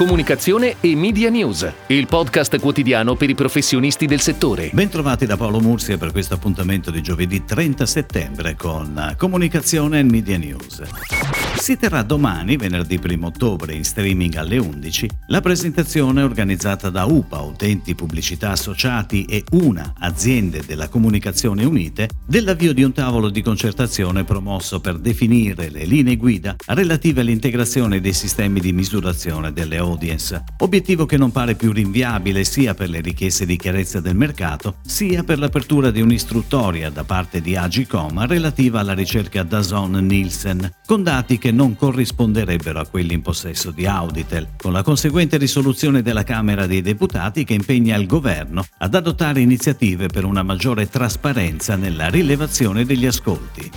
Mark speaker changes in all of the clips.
Speaker 1: Comunicazione e Media News, il podcast quotidiano per i professionisti del settore.
Speaker 2: Bentrovati da Paolo Mursia per questo appuntamento di giovedì 30 settembre con Comunicazione e Media News. Si terrà domani, venerdì 1 ottobre, in streaming alle 11, la presentazione organizzata da UPA, Utenti Pubblicità Associati e UNA, Aziende della Comunicazione Unite, dell'avvio di un tavolo di concertazione promosso per definire le linee guida relative all'integrazione dei sistemi di misurazione delle audience, obiettivo che non pare più rinviabile sia per le richieste di chiarezza del mercato, sia per l'apertura di un'istruttoria da parte di Agicom relativa alla ricerca da Zone Nielsen, con dati che non corrisponderebbero a quelli in possesso di Auditel, con la conseguente risoluzione della Camera dei Deputati che impegna il governo ad adottare iniziative per una maggiore trasparenza nella rilevazione degli ascolti.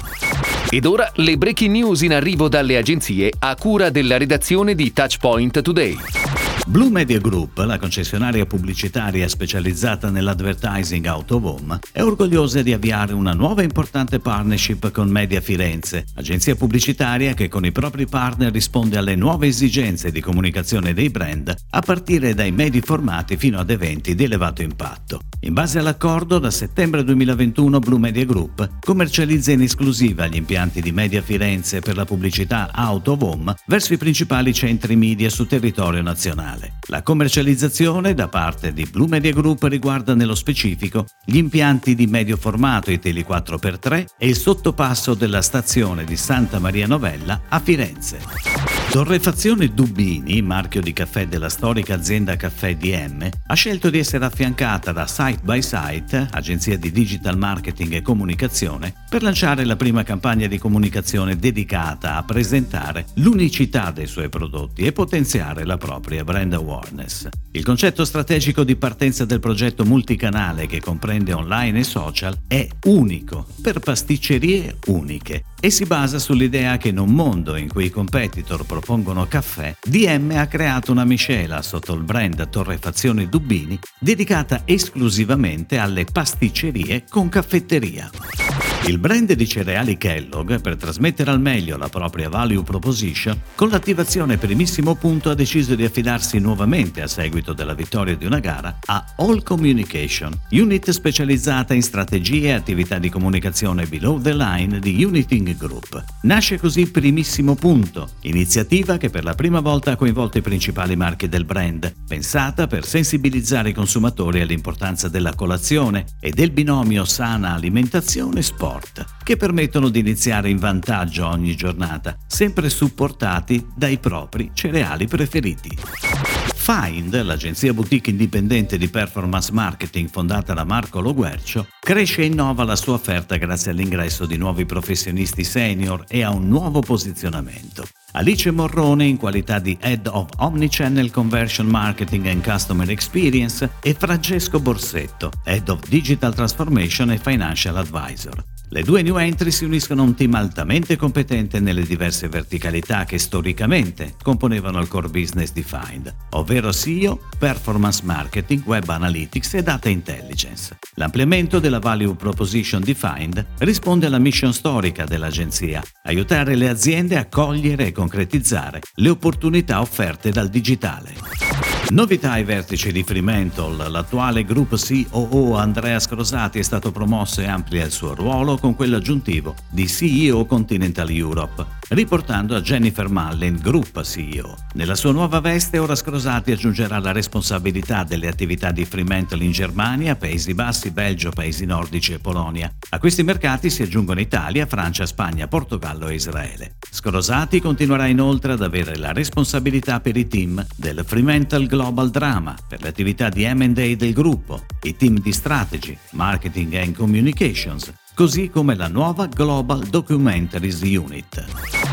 Speaker 1: Ed ora le breaking news in arrivo dalle agenzie a cura della redazione di Touchpoint Today.
Speaker 2: Blue Media Group, la concessionaria pubblicitaria specializzata nell'advertising home, è orgogliosa di avviare una nuova importante partnership con Media Firenze, agenzia pubblicitaria che con i propri partner risponde alle nuove esigenze di comunicazione dei brand a partire dai medi formati fino ad eventi di elevato impatto. In base all'accordo, da settembre 2021 Blue Media Group commercializza in esclusiva gli impianti di Media Firenze per la pubblicità home verso i principali centri media su territorio nazionale nazionale. La commercializzazione da parte di Blue Media Group riguarda nello specifico gli impianti di medio formato i Tele 4x3 e il sottopasso della stazione di Santa Maria Novella a Firenze. Torrefazione Dubini, marchio di caffè della storica azienda Caffè DM, ha scelto di essere affiancata da Site by Site, agenzia di digital marketing e comunicazione, per lanciare la prima campagna di comunicazione dedicata a presentare l'unicità dei suoi prodotti e potenziare la propria brand awareness. Il concetto strategico di partenza del progetto multicanale che comprende online e social è unico per pasticcerie uniche e si basa sull'idea che in un mondo in cui i competitor propongono caffè, DM ha creato una miscela sotto il brand Torrefazione Dubini dedicata esclusivamente alle pasticcerie con caffetteria. Il brand di cereali Kellogg, per trasmettere al meglio la propria value proposition, con l'attivazione primissimo punto ha deciso di affidarsi nuovamente a seguito della vittoria di una gara a All Communication, unit specializzata in strategie e attività di comunicazione below the line di Uniting Group. Nasce così primissimo punto, iniziativa che per la prima volta ha coinvolto i principali marchi del brand, pensata per sensibilizzare i consumatori all'importanza della colazione e del binomio sana alimentazione-sport sport, che permettono di iniziare in vantaggio ogni giornata, sempre supportati dai propri cereali preferiti. Find, l'agenzia boutique indipendente di performance marketing fondata da Marco Loguercio, cresce e innova la sua offerta grazie all'ingresso di nuovi professionisti senior e a un nuovo posizionamento. Alice Morrone in qualità di Head of Omnichannel Conversion Marketing and Customer Experience e Francesco Borsetto, Head of Digital Transformation e Financial Advisor. Le due new entry si uniscono a un team altamente competente nelle diverse verticalità che storicamente componevano il core business di Find, ovvero SEO, Performance Marketing, Web Analytics e Data Intelligence. L'ampliamento della value proposition di Find risponde alla mission storica dell'agenzia, aiutare le aziende a cogliere e concretizzare le opportunità offerte dal digitale. Novità ai vertici di Fremantle, l'attuale Group COO Andrea Scrosati è stato promosso e amplia il suo ruolo con quello aggiuntivo di CEO Continental Europe, riportando a Jennifer Mullen, Group CEO. Nella sua nuova veste ora Scrosati aggiungerà la responsabilità delle attività di Fremantle in Germania, Paesi Bassi, Belgio, Paesi Nordici e Polonia. A questi mercati si aggiungono Italia, Francia, Spagna, Portogallo e Israele. Scrosati continuerà inoltre ad avere la responsabilità per i team del Fremantle Global Drama, per le attività di M&A del gruppo, i team di Strategy, Marketing and Communications, così come la nuova Global Documentaries Unit.